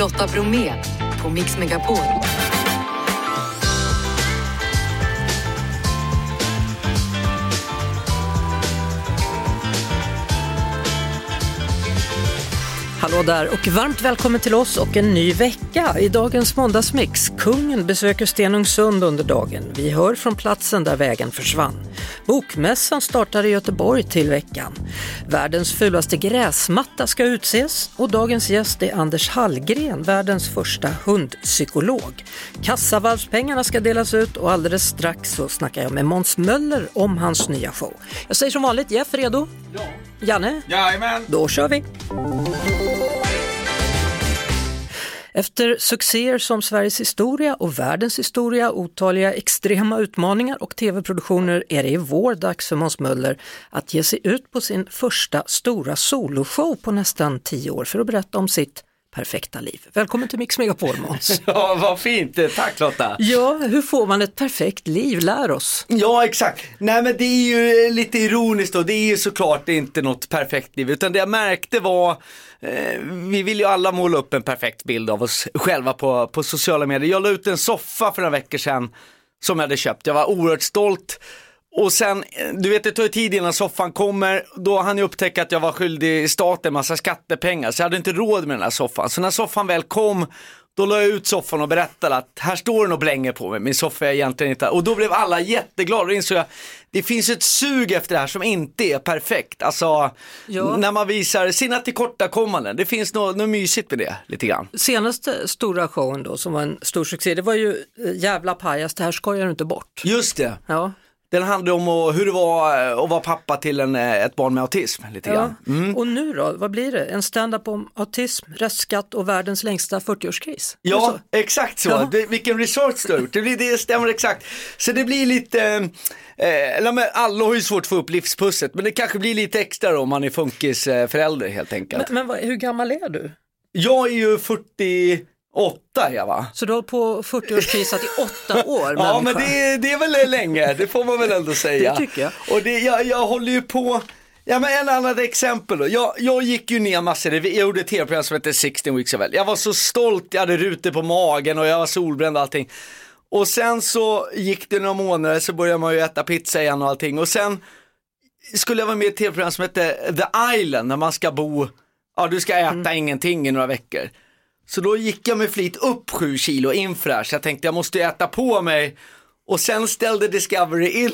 Lotta Bromé på Mix Megapol. Hallå där och varmt välkommen till oss och en ny vecka. I dagens måndagsmix, kungen besöker Stenungsund under dagen. Vi hör från platsen där vägen försvann. Bokmässan startar i Göteborg till veckan. Världens fulaste gräsmatta ska utses och dagens gäst är Anders Hallgren, världens första hundpsykolog. Kassavalvspengarna ska delas ut och alldeles strax så snackar jag med Måns Möller om hans nya show. Jag säger som vanligt, Jeff redo? Ja. Janne? Jajamän! Då kör vi! Efter succéer som Sveriges historia och världens historia, otaliga extrema utmaningar och tv-produktioner är det i vår dags för Måns Möller att ge sig ut på sin första stora soloshow på nästan tio år för att berätta om sitt perfekta liv. Välkommen till Mix Megapol Måns. Ja, vad fint. Tack Lotta. Ja, hur får man ett perfekt liv? Lär oss. Ja, exakt. Nej, men det är ju lite ironiskt då. Det är ju såklart inte något perfekt liv, utan det jag märkte var eh, vi vill ju alla måla upp en perfekt bild av oss själva på, på sociala medier. Jag la ut en soffa för några veckor sedan som jag hade köpt. Jag var oerhört stolt. Och sen, du vet det tar ju tid innan soffan kommer, då hann jag upptäcka att jag var skyldig staten massa skattepengar, så jag hade inte råd med den här soffan. Så när soffan väl kom, då la jag ut soffan och berättade att här står den och blänger på mig, min soffa är egentligen inte, och då blev alla jätteglada, och insåg jag, det finns ett sug efter det här som inte är perfekt, alltså Ja. när man visar sina tillkortakommanden, det finns något, något mysigt med det, lite grann. Senaste stora showen då som var en stor succé, det var ju eh, Jävla pajas, det här skojar du inte bort. Just det, Ja, den handlar om hur det var eh, att vara pappa till en, eh, ett barn med autism, lite Ja. Mm. Och nu då, vad blir det? En stand-up om autism, restskatt och världens längsta 40-årskris? Är det Ja, så? exakt så. Ja. Det, vilken research du har gjort. Det, blir, det stämmer exakt. Så det blir lite, eh, alla har ju svårt att få upp livspusslet, men det kanske blir lite extra då om man är funkisförälder helt enkelt. Men, men vad, hur gammal är du? Jag är ju 48 är jag va? Så du har på 40-årskrisat i åtta år Ja men det, det är väl länge, det får man väl ändå säga. Det tycker jag. Och det, jag, jag håller ju på, ja men en annat exempel då. Jag, jag gick ju ner massor, jag gjorde ett tv-program som hette 16 weeks of hell. Jag var så stolt, jag hade rutor på magen och jag var solbränd och allting. Och sen så gick det några månader så började man ju äta pizza igen och allting. Och sen skulle jag vara med i ett tv-program som hette The Island, när man ska bo, ja du ska äta ingenting i några veckor. Så då gick jag med flit upp 7 kilo inför det här, så jag tänkte jag måste äta på mig. Och sen ställde Discovery in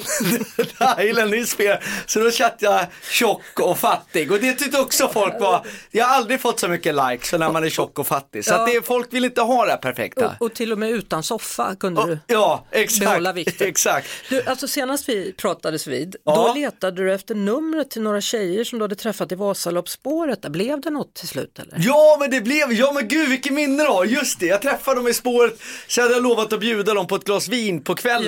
The Island i spel, så då satt jag tjock och fattig. Och det tyckte också folk var, jag har aldrig fått så mycket likes när man är tjock och fattig. Så att det, folk vill inte ha det här perfekta. Och, och till och med utan soffa kunde du Ja, exakt. behålla vikten. exakt. Du, alltså senast vi pratades vid, Ja. då letade du efter numret till några tjejer som du hade träffat i Vasaloppsspåret. Blev det något till slut eller? Ja men det blev, ja men gud vilken minne då, just det, jag träffade dem i spåret, så hade jag lovat att bjuda dem på ett glas vin på kvällen.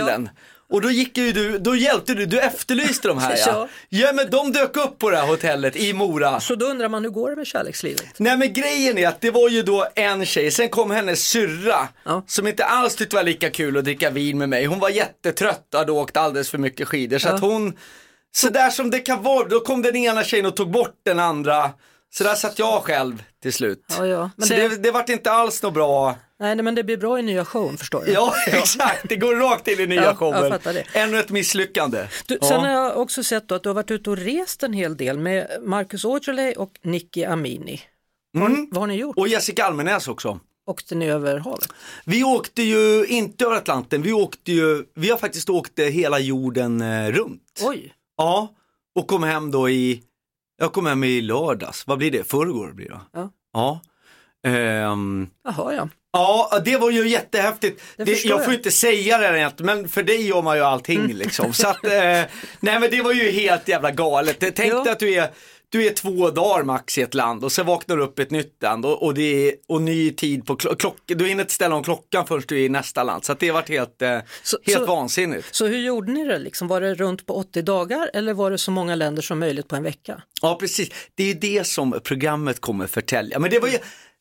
Och då gick ju du, då hjälpte du, du efterlyste de här ja. Ja. Men de dök upp på det här hotellet i Mora. Så då undrar man, hur går det med kärlekslivet? Nej men grejen är att det var ju då en tjej, sen kom hennes syrra Ja. som inte alls tyckte det var lika kul att dricka vin med mig. Hon var jättetrött och hade åkt alldeles för mycket skidor så Ja. att hon, så där som det kan vara, då kom den ena tjejen och tog bort den andra. Så där satt jag själv till slut. Ja, ja. Men så det- det, det vart inte alls något bra. Nej, nej men det blir bra i nya showen förstår jag. Ja, exakt. Det går rakt in i nya Ja, showen. Ännu ett misslyckande. Du, ja. Sen har jag också sett att du har varit ute och rest en hel del med Marcus Aujalay och Nicky Amini. Mm. Vad har ni gjort? Och Jessica Almenäs också. Åkte ni över havet? Vi åkte ju inte över Atlanten, vi åkte ju, vi har faktiskt åkt hela jorden eh, runt. Oj, Ja, och kom hem då i, jag kom hem i lördags, vad blir det, förrgår blir det Ja. Ja. Ehm, jaha ja. Ja, det var ju jättehäftigt. Det jag får inte säga det egentligen, men för dig gör man ju allting liksom. Så att, eh, nej men det var ju helt jävla galet. Tänk dig att du är, du är två dagar max i ett land och sen vaknar du upp i ett nytt land och, och det är och ny tid på klo- klock, du hinner inte ställa om klockan förrän du är i nästa land. Så det har varit helt, eh, Så- helt så- vansinnigt. Så hur gjorde ni det? Liksom? Var det runt på 80 dagar eller var det så många länder som möjligt på en vecka? Ja precis, det är ju det som programmet kommer förtälja. Men det var ju,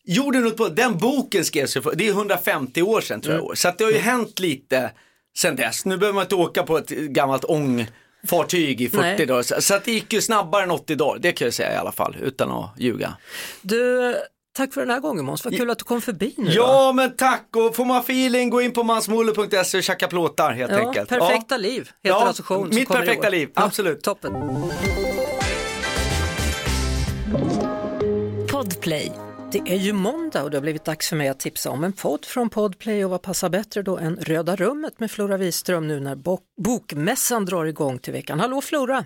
jorden runt på, den boken skrevs ju för, det är 150 år sedan tror jag. Mm. Så att det har ju hänt lite sedan dess. Nu behöver man inte åka på ett gammalt ångfartyg i 40 Nej. dagar. Så- Så att det gick ju snabbare än 80 dagar, det kan jag säga i alla fall, utan att ljuga. Du, tack för den här gången Måns, vad kul att du kom förbi nu. Ja, då. men tack och får man feeling gå in på mansmolle.se och tjacka plåtar helt ja, enkelt. Perfekta ja. liv heter ja, showen Mitt perfekta liv, absolut. Ja, toppen. Podplay. Det är ju måndag och det har blivit dags för mig att tipsa om en podd från Podplay och vad passar bättre då än Röda rummet med Flora Wiström nu när bok bokmässan drar igång till veckan. Hallå Flora!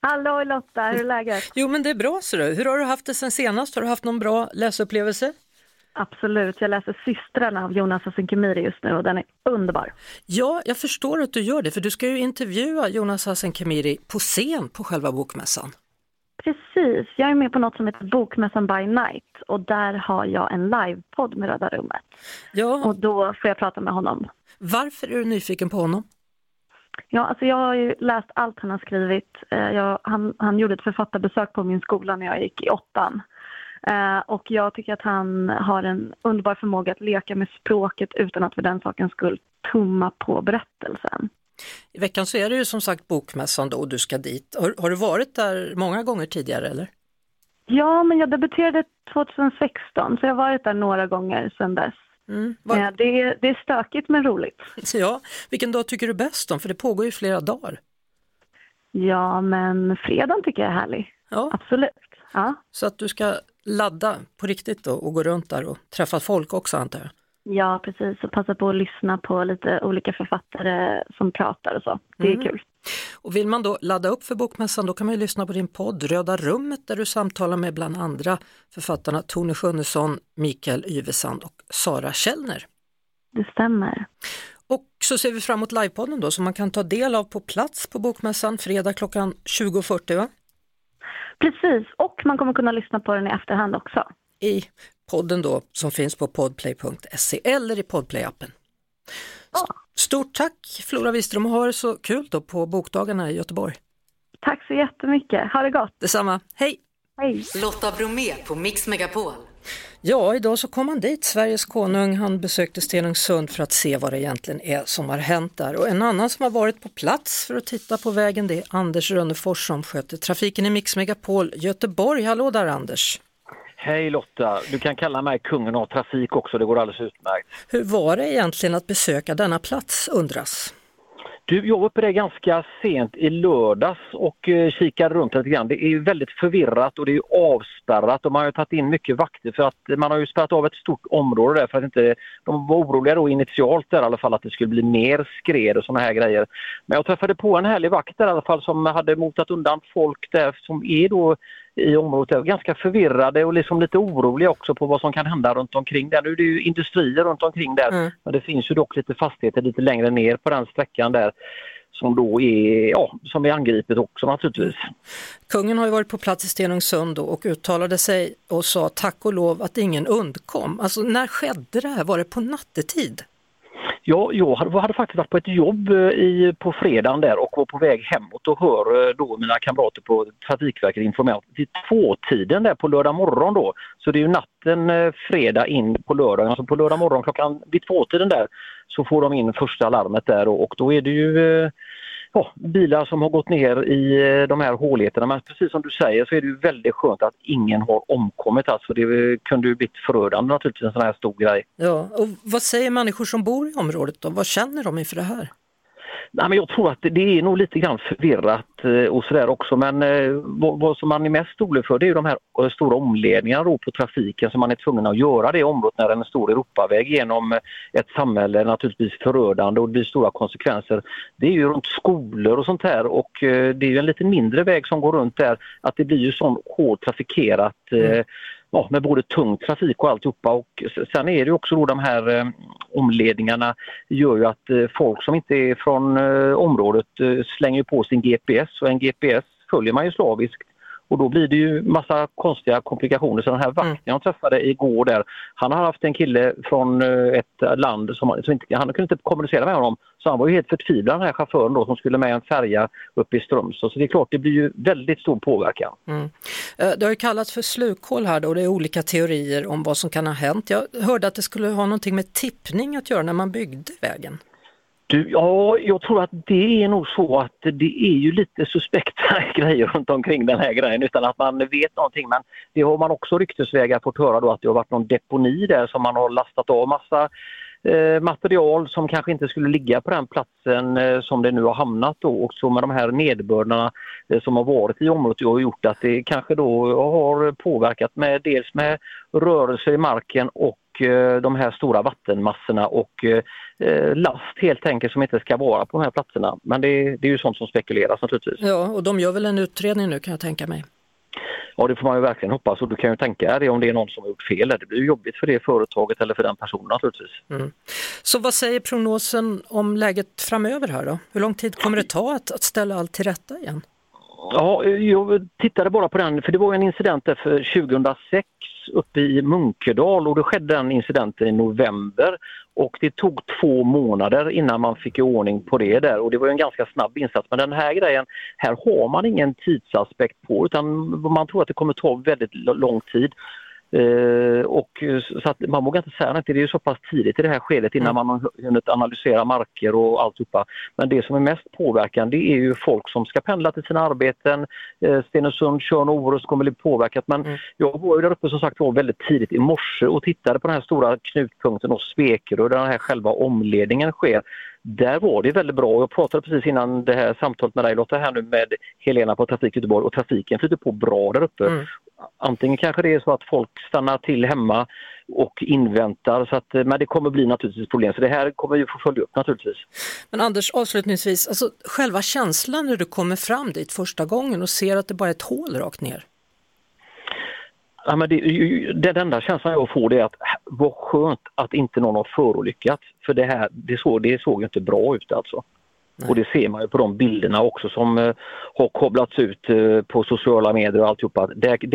Hallå Lotta, hur är läget? Jo men det är bra så du. Hur har du haft det sen senast? Har du haft någon bra läsupplevelse? Absolut, jag läser Systrarna av Jonas Hassan Khemiri just nu och den är underbar. Ja, jag förstår att du gör det för du ska ju intervjua Jonas Hassan Khemiri på scen på själva bokmässan. Precis, jag är med på något som heter Bokmässan by night och där har jag en livepodd med Röda rummet. Ja. Och då får jag prata med honom. Varför är du nyfiken på honom? Ja, alltså jag har ju läst allt han har skrivit. Eh, jag, han, han gjorde ett författarbesök på min skola när jag gick i åttan. Uh, och jag tycker att han har en underbar förmåga att leka med språket utan att för den saken skull tumma på berättelsen. I veckan så är det ju som sagt Bokmässan då och du ska dit. Har, har, du varit där många gånger tidigare eller? Ja, men jag debuterade 2016 så jag har varit där några gånger sedan dess. Mm, var... ja, det, är, det är stökigt men roligt. Ja, vilken dag tycker du bäst om? För det pågår ju flera dagar. Ja, men fredagen tycker jag är härlig. Ja. Absolut. Ja. Så att du ska ladda på riktigt då och gå runt där och träffa folk också antar jag? Ja, precis. Och passa på att lyssna på lite olika författare som pratar och så. Det är mm. kul. Och vill man då ladda upp för Bokmässan då kan man lyssna på din podd Röda rummet där du samtalar med bland andra författarna Tone Schunnesson, Mikael Yvesand och Sara Källner. Det stämmer. Och så ser vi fram emot livepodden då som man kan ta del av på plats på Bokmässan fredag klockan 20.40 va? Precis, och man kommer kunna lyssna på den i efterhand också. I podden då som finns på podplay.se eller i podplay-appen. Stort tack Flora Wiström och ha det så kul då på bokdagarna i Göteborg. Tack så jättemycket, ha det gott! Detsamma, hej! Hej! Lotta Bromé på Mix Megapol. Ja, idag så kom han dit, Sveriges konung. Han besökte Stenungsund för att se vad det egentligen är som har hänt där. Och en annan som har varit på plats för att titta på vägen det är Anders Rönnefors som sköter trafiken i Mix Megapol Göteborg. Hallå där Anders! Hej Lotta! Du kan kalla mig kungen av trafik också, det går alldeles utmärkt. Hur var det egentligen att besöka denna plats undras? Du, jag var uppe där ganska sent i lördags och eh, kikade runt lite grann. Det är väldigt förvirrat och det är avspärrat och man har tagit in mycket vakter för att man har ju spärrat av ett stort område där för att inte, de var oroliga då initialt där i alla fall att det skulle bli mer skred och sådana här grejer. Men jag träffade på en härlig vakt där i alla fall som hade motat undan folk där som är då i området är ganska förvirrade och liksom lite oroliga också på vad som kan hända runt omkring där. Nu är det ju industrier runt omkring där mm. men det finns ju dock lite fastigheter lite längre ner på den sträckan där som då är, ja, som är angripet också naturligtvis. Kungen har ju varit på plats i Stenungsund och uttalade sig och sa tack och lov att ingen undkom. Alltså när skedde det här? Var det på nattetid? Ja, jag hade, hade faktiskt varit på ett jobb eh, i, på fredagen där och var på väg hemåt och hör eh, då mina kamrater på Trafikverket informera vid tvåtiden där på lördag morgon då. Så det är ju natten eh, fredag in på lördagen, alltså på lördag morgon klockan vid tvåtiden där så får de in första larmet där och, och då är det ju ja, bilar som har gått ner i eh, de här håligheterna. Men precis som du säger så är det ju väldigt skönt att ingen har omkommit. Alltså det kunde ju blivit förödande naturligtvis en sån här stor grej. Ja, och vad säger människor som bor i området då? Vad känner de inför det här? Nej, men jag tror att det är nog lite grann förvirrat eh, och sådär också men eh, vad, vad, som man är mest orolig för det är ju de här eh, stora omledningarna på trafiken som man är tvungen att göra det området när en stor Europaväg genom ett samhälle är naturligtvis förödande och det blir stora konsekvenser. Det är ju runt skolor och sånt här och det är ju en lite mindre väg som går runt där att det blir ju så hårt trafikerat mm ja, med både tung trafik och alltihopa. Och sen är det också då de här eh, omledningarna gör ju att eh, folk som inte är från eh, området eh, slänger på sin GPS och en GPS följer man ju slaviskt och då blir det ju massa konstiga komplikationer. Så den här vakten mm. jag träffade igår där, han har haft en kille från eh, ett land som, som inte, han kunde inte kommunicera med honom. Så han var ju helt förtvivlad den här chauffören då som skulle med en färja upp i Strömstad. Så det är klart, det blir ju väldigt stor påverkan. Mm. Eh, det har ju kallats för slukhål här då och det är olika teorier om vad som kan ha hänt. Jag hörde att det skulle ha någonting med tippning att göra när man byggde vägen. Du, ja, jag tror att det är nog så att det är ju lite suspekta grejer runt omkring den här grejen utan att man vet någonting. Men det har man också ryktesvägar fått höra då att det har varit någon deponi där som man har lastat av massa eh, material som kanske inte skulle ligga på den platsen eh, som det nu har hamnat då. Och så med de här nederbördarna eh, som har varit i området har gjort att det kanske då har påverkat med dels med rörelse i marken och eh, de här stora vattenmassorna och eh, last helt enkelt som inte ska vara på de här platserna. Men det, det är ju sånt som spekuleras naturligtvis. Ja, och de gör väl en utredning nu kan jag tänka mig. Ja, det får man ju verkligen hoppas och du kan ju tänka dig om det är någon som har gjort fel. Det blir jobbigt för det företaget eller för den personen naturligtvis. Mm. Så vad säger prognosen om läget framöver här då? Hur lång tid kommer det ta att, att ställa allt till rätta igen? Ja, jag tittade bara på den, för det var en incident där för 2006 uppe i Munkedal och då skedde den incidenten i november och det tog två månader innan man fick i ordning på det där och det var en ganska snabb insats. Men den här grejen, här har man ingen tidsaspekt på utan man tror att det kommer ta väldigt lång tid. Uh, och så att man vågar inte säga något, det är ju så pass tidigt i det här skedet innan mm. man har hunnit analysera marker och alltihopa. Men det som är mest påverkande är ju folk som ska pendla till sina arbeten. Uh, Stenungsund, Tjörn och Orust kommer bli påverkat men mm. jag var ju där uppe som sagt var väldigt tidigt i morse och tittade på den här stora knutpunkten och Spekerö där den här själva omledningen sker där var det väldigt bra. Jag pratade precis innan det här samtalet med dig Lotta här nu med Helena på Trafik Göteborg och trafiken flyter på bra där uppe. Mm. Antingen kanske det är så att folk stannar till hemma och inväntar så att, men det kommer bli naturligtvis problem så det här kommer vi få följa upp naturligtvis. Men Anders avslutningsvis, alltså själva känslan när du kommer fram dit första gången och ser att det bara är ett hål rakt ner? Ja, men det, den enda känslan jag får det är att vad skönt att inte någon har förolyckats. För det här det såg, det såg inte bra ut alltså. Nej. Och det ser man ju på de bilderna också som uh, har koblats ut uh, på sociala medier och alltihopa. Det, det,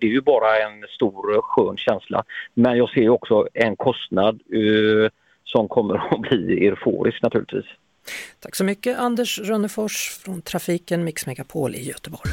det är ju bara en stor skön känsla. Men jag ser också en kostnad eh, som kommer att bli euforisk naturligtvis. Tack så mycket Anders Rönnefors från Trafiken Mix Megapol i Göteborg.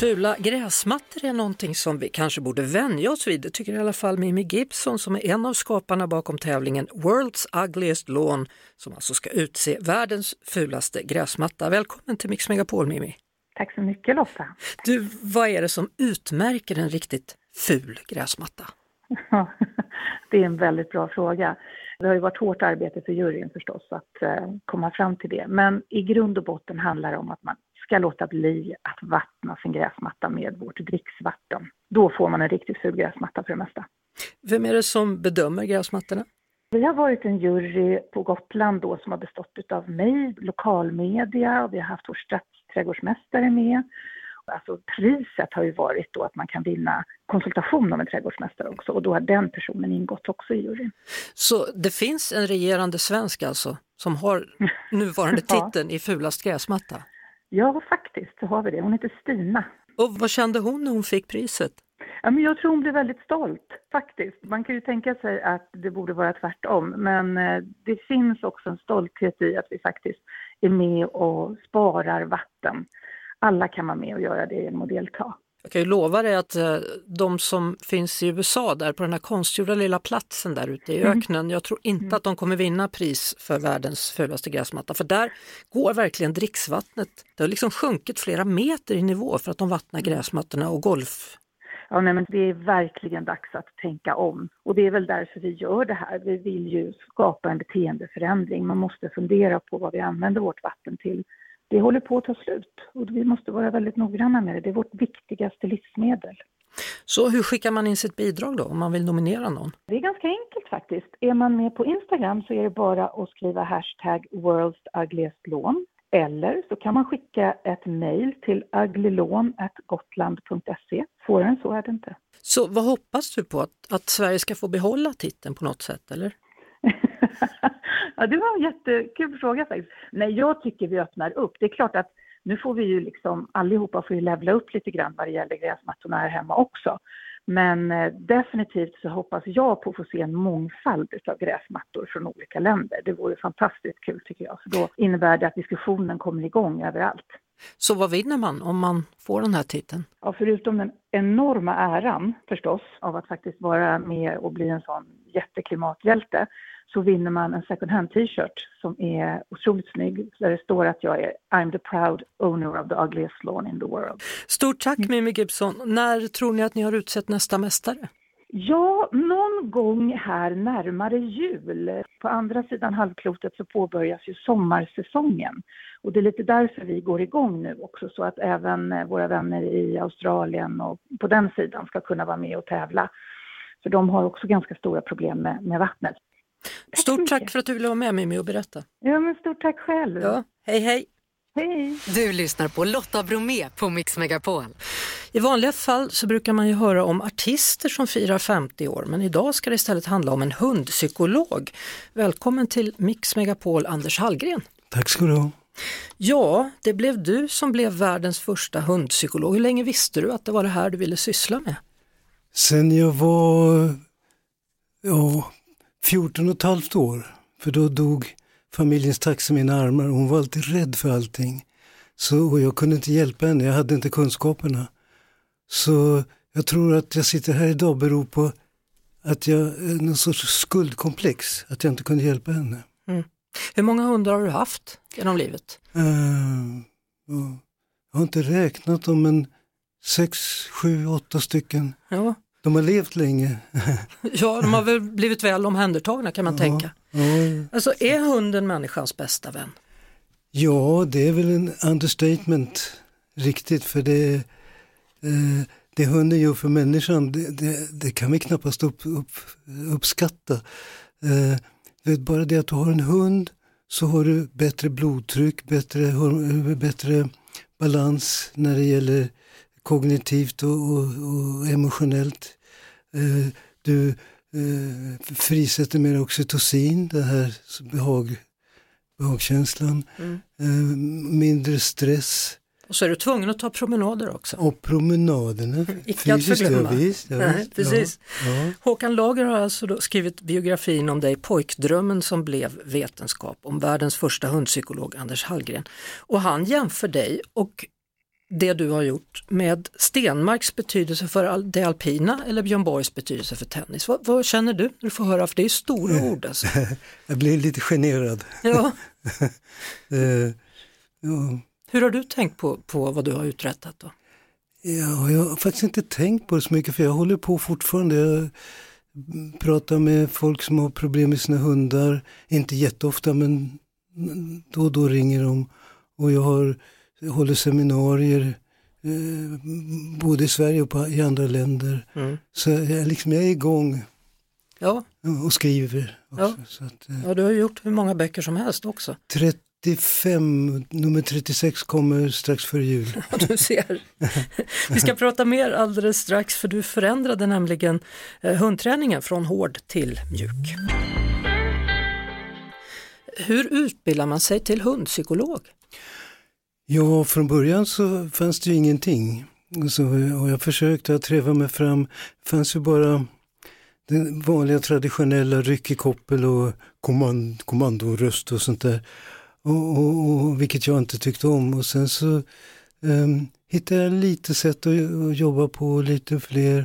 Fula gräsmattor är någonting som vi kanske borde vänja oss vid, det tycker i alla fall Mimi Gibson som är en av skaparna bakom tävlingen World's Ugliest Lawn som alltså ska utse världens fulaste gräsmatta. Välkommen till Mix Megapol Mimi! Tack så mycket Lotta! Du, vad är det som utmärker en riktigt ful gräsmatta? det är en väldigt bra fråga. Det har ju varit hårt arbete för juryn förstås att eh, komma fram till det. Men i grund och botten handlar det om att man ska låta bli att vattna sin gräsmatta med vårt dricksvatten. Då får man en riktigt ful gräsmatta för det mesta. Vem är det som bedömer gräsmattorna? Vi har varit en jury på Gotland då som har bestått av mig, lokalmedia och vi har haft vår stadsträdgårdsmästare med. Alltså priset har ju varit då att man kan vinna konsultation av en trädgårdsmästare också och då har den personen ingått också i juryn. Så det finns en regerande svensk alltså som har nuvarande titeln ja. i fulast gräsmatta? Ja, faktiskt så har vi det. Hon heter Stina. Och vad kände hon när hon fick priset? Ja, men jag tror hon blev väldigt stolt, faktiskt. Man kan ju tänka sig att det borde vara tvärtom, men eh, det finns också en stolthet i att vi faktiskt är med och sparar vatten. Alla kan vara med och göra det genom att delta. Jag kan ju lova dig att eh, de som finns i USA där på den här konstgjorda lilla platsen där ute i mm. öknen, jag tror inte mm. att de kommer vinna pris för världens fulaste gräsmatta för där går verkligen dricksvattnet, det har liksom sjunkit flera meter i nivå för att de vattnar mm. gräsmattorna och golf Ja, nej, men det är verkligen dags att tänka om. Och det är väl därför vi gör det här. Vi vill ju skapa en beteendeförändring. Man måste fundera på vad vi använder vårt vatten till det håller på att ta slut och vi måste vara väldigt noggranna med det. Det är vårt viktigaste livsmedel. Så hur skickar man in sitt bidrag då om man vill nominera någon? Det är ganska enkelt faktiskt. Är man med på Instagram så är det bara att skriva hashtag World's Ugliest Lawn. Eller så kan man skicka ett mejl till uglylån.gotland.se. Svårare än så är det inte. Så vad hoppas du på? Att, att Sverige ska få behålla titeln på något sätt eller? ja, det var en jättekul fråga faktiskt. Nej, jag tycker vi öppnar upp. Det är klart att nu får vi ju liksom, allihopa får ju levla upp lite grann vad det gäller gräsmattorna här hemma också. Men eh, definitivt så hoppas jag på att få se en mångfald av gräsmattor från olika länder. Det vore fantastiskt kul tycker jag, för då innebär det att diskussionen kommer igång överallt. Så vad vinner man om man får den här titeln? Ja, förutom den enorma äran förstås av att faktiskt vara med och bli en sån jätteklimathjälte så vinner man en second hand t-shirt som är otroligt snygg där det står att jag är I'm the proud owner of the ugliest lawn in the world. Stort tack Mimmi Gibson. När tror ni att ni har utsett nästa mästare? Ja, någon gång här närmare jul. På andra sidan halvklotet så påbörjas ju sommarsäsongen. Och det är lite därför vi går igång nu också, så att även eh, våra vänner i Australien och på den sidan ska kunna vara med och tävla. För de har också ganska stora problem med, med vattnet. Stort tack för att du ville vara med Mimmi och berätta. Ja, men stort tack själv. Ja, hej hej! Hej! Du lyssnar på Lotta Bromé på Mix Megapol. I vanliga fall så brukar man ju höra om artister som firar 50 år men idag ska det istället handla om en hundpsykolog. Välkommen till Mix Megapol Anders Hallgren. Tack ska du ha. Ja, det blev du som blev världens första hundpsykolog. Hur länge visste du att det var det här du ville syssla med? Sen jag var ja, 14 och ett halvt år, för då dog familjens tax i mina armar. Hon var alltid rädd för allting. Så, och jag kunde inte hjälpa henne, jag hade inte kunskaperna. Så jag tror att jag sitter här idag beror på att jag, någon sorts skuldkomplex, att jag inte kunde hjälpa henne. Mm. Hur många hundar har du haft genom livet? Uh, jag har inte räknat dem, men sex, sju, åtta stycken. Ja. De har levt länge. ja, de har väl blivit väl omhändertagna kan man ja, tänka. Ja. Alltså är hunden människans bästa vän? Ja, det är väl en understatement riktigt för det, eh, det hunden gör för människan, det, det, det kan vi knappast upp, upp, uppskatta. Eh, vet, bara det att du har en hund så har du bättre blodtryck, bättre, bättre balans när det gäller kognitivt och, och, och emotionellt. Eh, du eh, frisätter mer oxytocin, den här behag, behagkänslan. Mm. Eh, mindre stress. Och så är du tvungen att ta promenader också. Och promenaderna. Icke att förglömma. Ja, visst, ja, Nej, precis. Ja, ja. Håkan Lager har alltså skrivit biografin om dig, Pojkdrömmen som blev vetenskap, om världens första hundpsykolog Anders Hallgren. Och han jämför dig och det du har gjort med Stenmarks betydelse för det alpina eller Björn Borgs betydelse för tennis. Vad, vad känner du när du får höra, för det är stora ord alltså. Jag blir lite generad. Ja. uh, ja. Hur har du tänkt på, på vad du har uträttat då? Ja, jag har faktiskt inte tänkt på det så mycket för jag håller på fortfarande. Jag pratar med folk som har problem med sina hundar, inte jätteofta men då och då ringer de. Och jag har håller seminarier eh, både i Sverige och på, i andra länder. Mm. Så jag, liksom, jag är igång ja. och skriver. Också, ja. Att, eh, ja, du har gjort hur många böcker som helst också. 35, nummer 36 kommer strax före jul. Ja, du ser. Vi ska prata mer alldeles strax för du förändrade nämligen eh, hundträningen från hård till mjuk. Hur utbildar man sig till hundpsykolog? Ja, från början så fanns det ju ingenting. Så, och jag försökte att träva mig fram. Det fanns ju bara den vanliga traditionella ryck i koppel och kommand, kommandoröst och sånt där. Och, och, och, vilket jag inte tyckte om. Och sen så um, hittade jag lite sätt att, att jobba på, lite fler.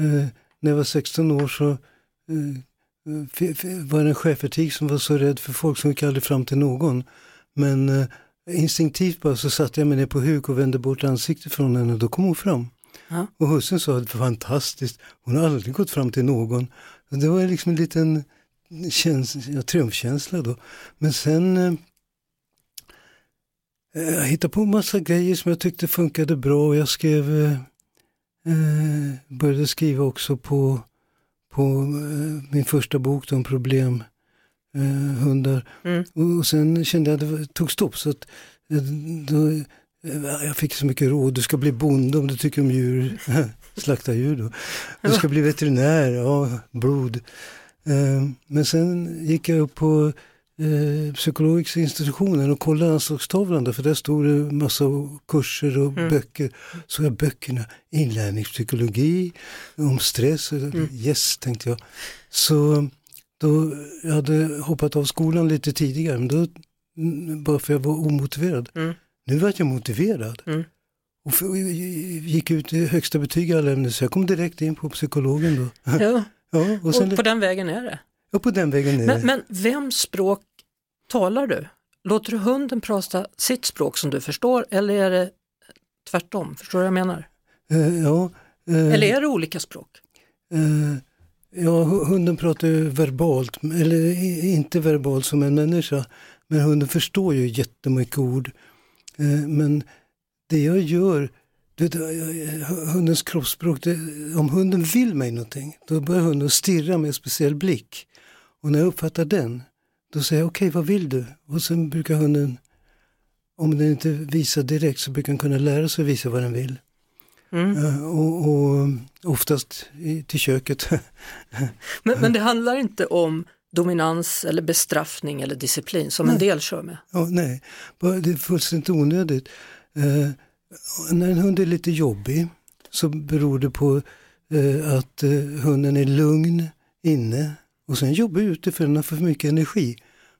Uh, när jag var 16 år så uh, var det en chefetik som var så rädd för folk som gick aldrig fram till någon. Men uh, instinktivt bara så satte jag mig ner på huk och vände bort ansiktet från henne och då kom hon fram. Ja. Och hussen sa att det var fantastiskt, hon har aldrig gått fram till någon. Det var liksom en liten käns ja, triumfkänsla då. Men sen eh, jag hittade på en massa grejer som jag tyckte funkade bra och jag skrev, eh, eh började skriva också på, på eh, min första bok, De problem eh, hundar. Mm. Och, och, sen kände jag att det tog stopp så att eh, då, eh, jag fick så mycket råd, du ska bli bonde om du tycker om djur, slakta djur då. Du ska bli veterinär, ja, blod. Eh, men sen gick jag upp på eh, psykologiska institutionen och kollade anslagstavlan där, för där stod det massa kurser och mm. böcker. Så jag böckerna, inlärningspsykologi, om stress, mm. yes tänkte jag. Så då, jag hade hoppat av skolan lite tidigare, men då, bara för jag var omotiverad. Mm. Nu var jag motiverad. Mm. Och för, gick ut i högsta betyg i alla ämnen, så jag kom direkt in på psykologen då. Ja. ja och, sen, och på den vägen är det? Ja, på den vägen är Men, det. men vems språk talar du? Låter du hunden prata sitt språk som du förstår eller är det tvärtom? Förstår du vad jag menar? Eh, ja, eh, Eller är det olika språk? eh, ja, hu- hunden pratar ju verbalt, eller inte verbalt som en människa. Men hunden förstår ju jättemycket ord. Eh, men det jag gör, eh, hundens kroppsspråk, det, om hunden vill mig någonting, då börjar hunden stirra med en speciell blick. Och när jag uppfattar den, då säger jag okej, vad vill du? Och sen brukar hunden, om den inte visar direkt så brukar den kunna lära sig visa vad den vill. Mm. Eh, och, och oftast i, till köket. Men, men det handlar inte om dominans eller bestraffning eller disciplin som en Nej. del kör med. ja, nej, det är fullständigt onödigt. Eh, när en hund är lite jobbig så beror det på eh, att eh, hunden är lugn inne och sen jobbar ute för den har för mycket energi.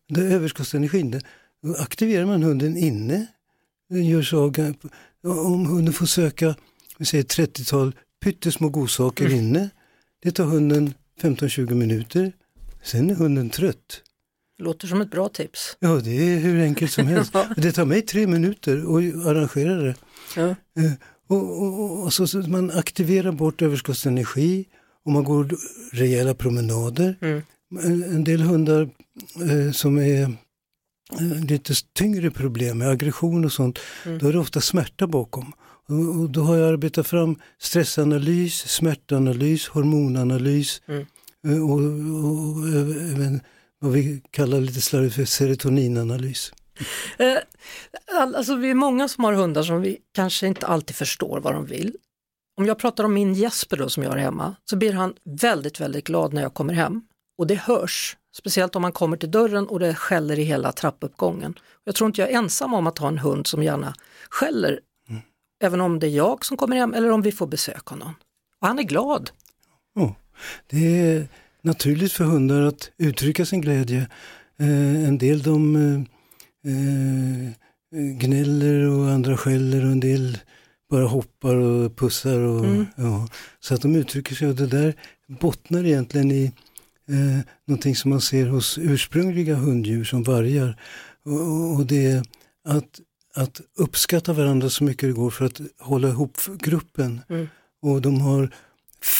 Det är överskottsenergin. Då Aktiverar man hunden inne, den gör saker, om hunden får söka vi säger 30-tal pyttesmå godsaker inne, det tar hunden 15-20 minuter, sen är hunden trött. Låter som ett bra tips. Ja, det är hur enkelt som helst. Det tar mig tre minuter att arrangera det. Ja. Eh, Och, och, och så, så man aktiverar bort överskottsenergi och man går rejäla promenader. Mm. En, en del hundar eh, som är eh, lite tyngre problem med aggression och sånt, Mm. då är det ofta smärta bakom. Och, då har jag arbetat fram stressanalys, smärtanalys, hormonanalys Mm. eh, och, och, och även vad vi kallar lite slarvigt för serotoninanalys. Eh, all- Alltså vi är många som har hundar som vi kanske inte alltid förstår vad de vill. Om jag pratar om min Jesper då som jag har hemma så blir han väldigt, väldigt glad när jag kommer hem. Och det hörs, speciellt om man kommer till dörren och det skäller i hela trappuppgången. Jag tror inte jag är ensam om att ha en hund som gärna skäller, även om det är jag som kommer hem eller om vi får besök av någon. Och han är glad. Ja, det är naturligt för hundar att uttrycka sin glädje. Eh, en del de eh, eh, gnäller och andra skäller och en del bara hoppar och pussar. Och, Mm. ja, så att de uttrycker sig och det där bottnar egentligen i eh, någonting som man ser hos ursprungliga hunddjur som vargar. Och- och det är att, att uppskatta varandra så mycket det går för att hålla ihop gruppen. Mm. Och de har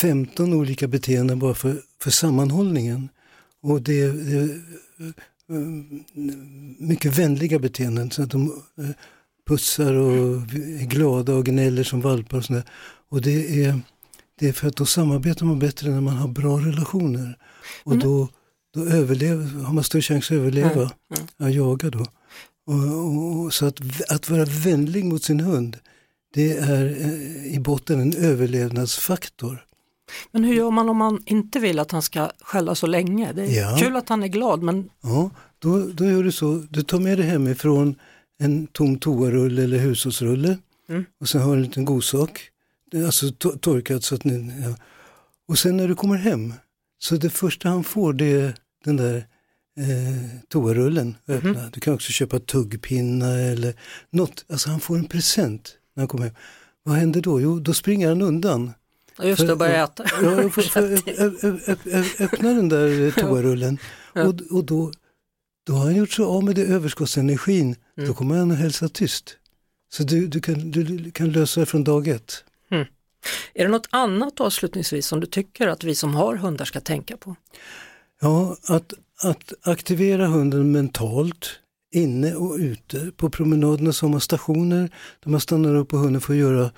15 olika beteenden bara för, för sammanhållningen. Och det är, det är eh, mycket vänliga beteenden. Så att de eh, pussar och är glada och gnäller som valpar och sådär. Och det är, det är för att då samarbetar man bättre när man har bra relationer. Och Mm. då, då överlever, har man större chans att överleva, Mm, att jaga då. Och, och, så att, att vara vänlig mot sin hund, det är eh, i botten en överlevnadsfaktor. Men hur gör man om man inte vill att han ska skälla så länge? Det är Ja. kul att han är glad men Ja, då, då gör du så, du tar med dig hemifrån en tom toarulle eller hushållsrulle Mm. och sen har du en liten godsak, alltså to- torkat så att ni, ja. Och sen när du kommer hem, så det första han får det är den där eh, toarullen öppna. Du kan också köpa tuggpinnar eller något, alltså han får en present när han kommer hem. Vad händer då? Jo, då springer han undan. Just det, För- börja äta. Ja, ö- ö- öppna den där eh, toarullen och, och då, då har han gjort sig av med det överskottsenergin. Mm. Då kommer han att hälsa tyst. Så du, du, kan, du kan lösa det från dag ett. Är det något annat avslutningsvis som du tycker att vi som har hundar ska tänka på? Ja, att, att aktivera hunden mentalt, inne och ute. På promenaderna så har stationer där man stannar upp och hunden får göra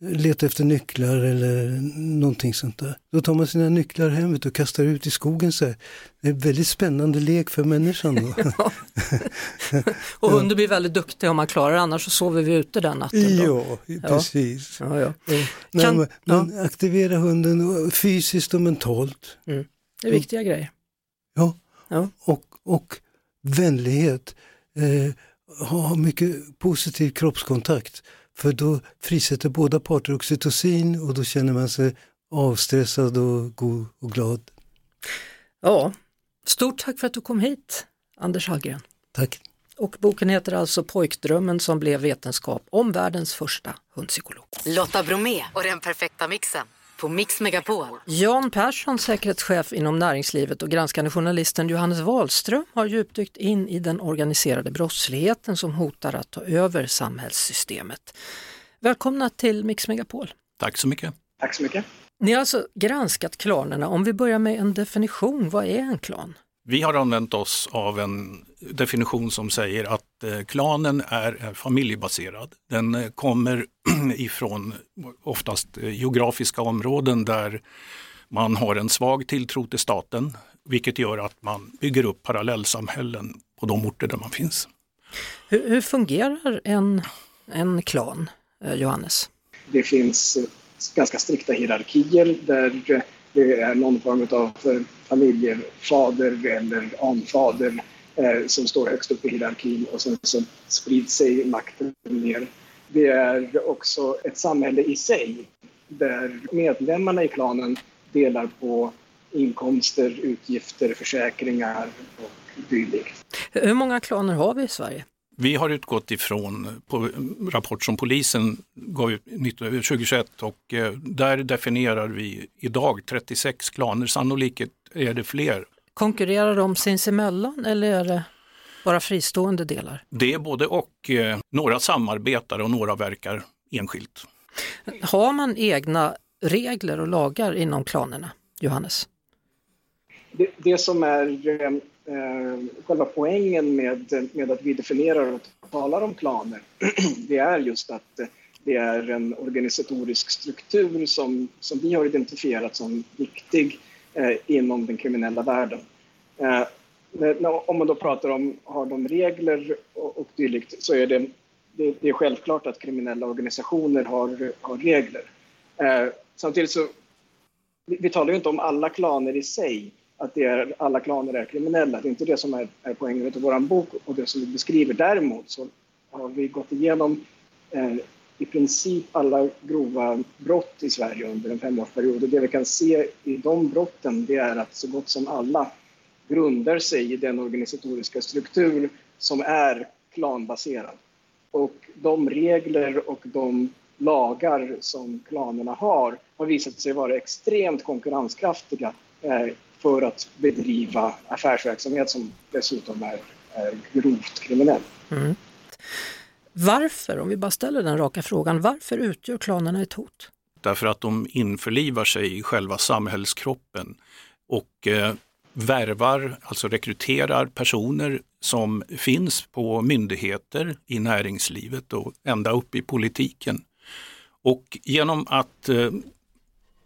leta efter nycklar eller någonting sånt där. Då tar man sina nycklar hem och kastar ut i skogen så här. Det är en väldigt spännande lek för människan då. Och hunden blir väldigt duktig om man klarar det, annars så sover vi ute den natten. Då. ja, precis. Ja, ja. Nej, Kan- men, men aktivera hunden fysiskt och mentalt. Det är viktiga grejer. Ja. Ja. Och, och vänlighet. Eh, ha mycket positiv kroppskontakt. För då frisätter båda parter oxytocin och då känner man sig avstressad och god och glad. Ja, stort tack för att du kom hit, Anders Hallgren. Tack. Och boken heter alltså Pojkdrömmen som blev vetenskap om världens första hundpsykolog. Lotta Bromé och den perfekta mixen. På Mix Megapol. Jan Persson, säkerhetschef inom näringslivet och granskande journalisten Johannes Wahlström har djupdykt in i den organiserade brottsligheten som hotar att ta över samhällssystemet. Välkomna till Mix Megapol. Tack så mycket. Tack så mycket. Ni har alltså granskat klanerna. Om vi börjar med en definition, vad är en klan? Vi har använt oss av en definition som säger att eh, klanen är familjebaserad. Den eh, kommer ifrån oftast eh, geografiska områden där man har en svag tilltro till staten, vilket gör att man bygger upp parallellsamhällen på de orter där man finns. Hur, hur fungerar en, en klan, Johannes? Det finns ganska strikta hierarkier där det är någon form av eh, familjefader eller anfader eh, som står högst upp i hierarkin och sen så sprids sig makten ner. Det är också ett samhälle i sig där medlemmarna i klanen delar på inkomster, utgifter, försäkringar och dylikt. Hur många klaner har vi i Sverige? Vi har utgått ifrån på rapport som polisen gav ut 2021 och eh, där definierar vi idag 36 klaner. Sannolikt är det fler. Konkurrerar de sinsemellan eller är det bara fristående delar? Det är både och. Eh, några samarbetar och några verkar enskilt. Har man egna regler och lagar inom klanerna, Johannes? Det, det som är eh, Eh, själva poängen med, med att vi definierar och talar om klaner, det är just att det är en organisatorisk struktur som, som vi har identifierat som viktig eh, inom den kriminella världen. Eh, om man då pratar om, har de regler och, och dylikt, så är det, det, det, är självklart att kriminella organisationer har, har regler. Eh, samtidigt så, vi, vi talar ju inte om alla klaner i sig, att det är, alla klaner är kriminella. Det är inte det som är, är poängen med vår bok och det som vi beskriver. Däremot så har vi gått igenom eh, i princip alla grova brott i Sverige under en femårsperiod. Och det vi kan se i de brotten det är att så gott som alla grundar sig i den organisatoriska struktur som är klanbaserad. Och de regler och de lagar som klanerna har har visat sig vara extremt konkurrenskraftiga eh, för att bedriva affärsverksamhet som dessutom är, är grovt kriminell. Mm. Varför, om vi bara ställer den raka frågan, varför utgör klanerna ett hot? Därför att de införlivar sig i själva samhällskroppen och eh, värvar, alltså rekryterar personer som finns på myndigheter, i näringslivet och ända upp i politiken. Och genom att eh,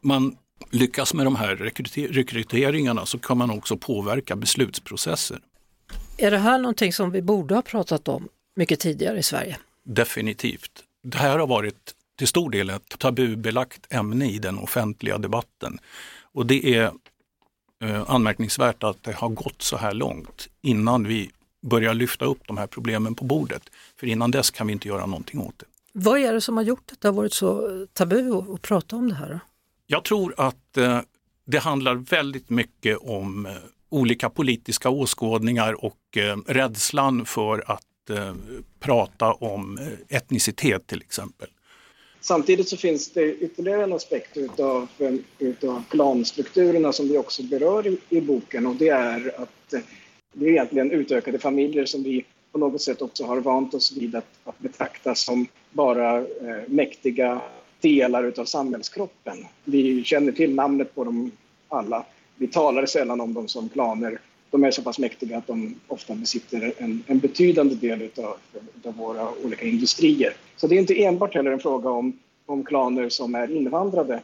man lyckas med de här rekryteringarna så kan man också påverka beslutsprocesser. Är det här någonting som vi borde ha pratat om mycket tidigare i Sverige? Definitivt. Det här har varit till stor del ett tabubelagt ämne i den offentliga debatten. Och det är eh, anmärkningsvärt att det har gått så här långt innan vi börjar lyfta upp de här problemen på bordet. För innan dess kan vi inte göra någonting åt det. Vad är det som har gjort att det har varit så tabu att prata om det här? Jag tror att eh, det handlar väldigt mycket om eh, olika politiska åskådningar och eh, rädslan för att prata om etnicitet till exempel. Samtidigt så finns det ytterligare en aspekt utav, utav klanstrukturerna som vi också berör i, i boken och det är att det är egentligen utökade familjer som vi på något sätt också har vant oss vid att, att betrakta som bara eh, mäktiga delar av samhällskroppen. Vi känner till namnet på dem alla. Vi talar sällan om dem som klaner. De är så pass mäktiga att de ofta besitter en, en betydande del av våra olika industrier. Så det är inte enbart heller en fråga om, om klaner som är invandrade.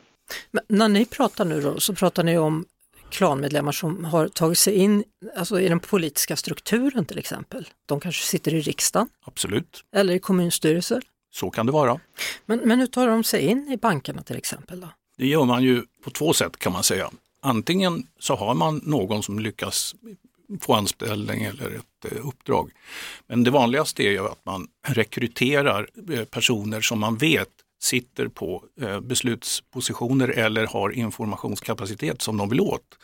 Men när ni pratar nu då, så pratar ni om klanmedlemmar som har tagit sig in alltså i den politiska strukturen till exempel. De kanske sitter i riksdagen? Absolut. Eller i kommunstyrelser? Så kan det vara. Men, men hur tar de sig in i bankerna till exempel? Då? Det gör man ju på två sätt kan man säga. Antingen så har man någon som lyckas få anställning eller ett eh, uppdrag. Men det vanligaste är ju att man rekryterar eh, personer som man vet sitter på eh, beslutspositioner eller har informationskapacitet som de vill åt.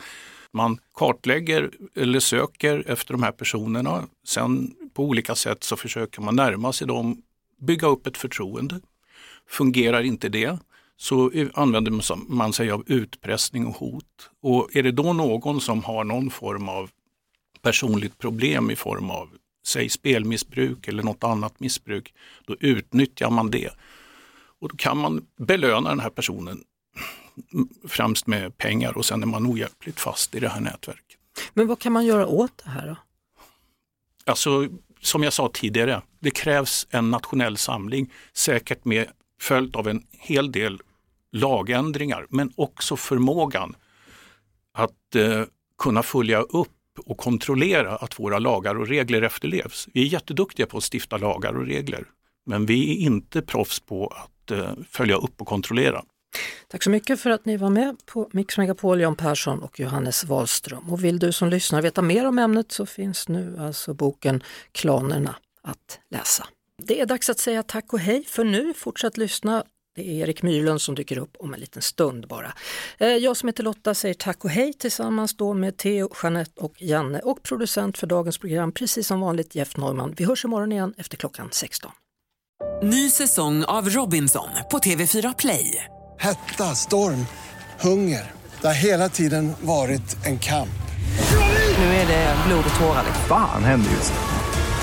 Man kartlägger eller söker efter de här personerna. Sen på olika sätt så försöker man närma sig dem bygga upp ett förtroende. Fungerar inte det så använder man sig av utpressning och hot. Och är det då någon som har någon form av personligt problem i form av säg spelmissbruk eller något annat missbruk, då utnyttjar man det. Och då kan man belöna den här personen främst med pengar och sen är man ohjälpligt fast i det här nätverket. Men vad kan man göra åt det här då? Alltså, som jag sa tidigare, det krävs en nationell samling, säkert med följt av en hel del lagändringar, men också förmågan att eh, kunna följa upp och kontrollera att våra lagar och regler efterlevs. Vi är jätteduktiga på att stifta lagar och regler, men vi är inte proffs på att eh, följa upp och kontrollera. Tack så mycket för att ni var med på Mix Megapol, Jan Persson och Johannes Wahlström. Och vill du som lyssnar veta mer om ämnet så finns nu alltså boken Klanerna att läsa. Det är dags att säga tack och hej för nu. Fortsätt lyssna. Det är Erik Myrlund som dyker upp om en liten stund bara. Eh, jag som heter Lotta säger tack och hej tillsammans då med Theo, Jeanette och Janne och producent för dagens program, precis som vanligt Jeff Neumann. Vi hörs imorgon igen efter klockan 16. Ny säsong av Robinson på TV4 Play. Hetta, storm, hunger. Det har hela tiden varit en kamp. Nu är det blod och tårar. Fan händer just det.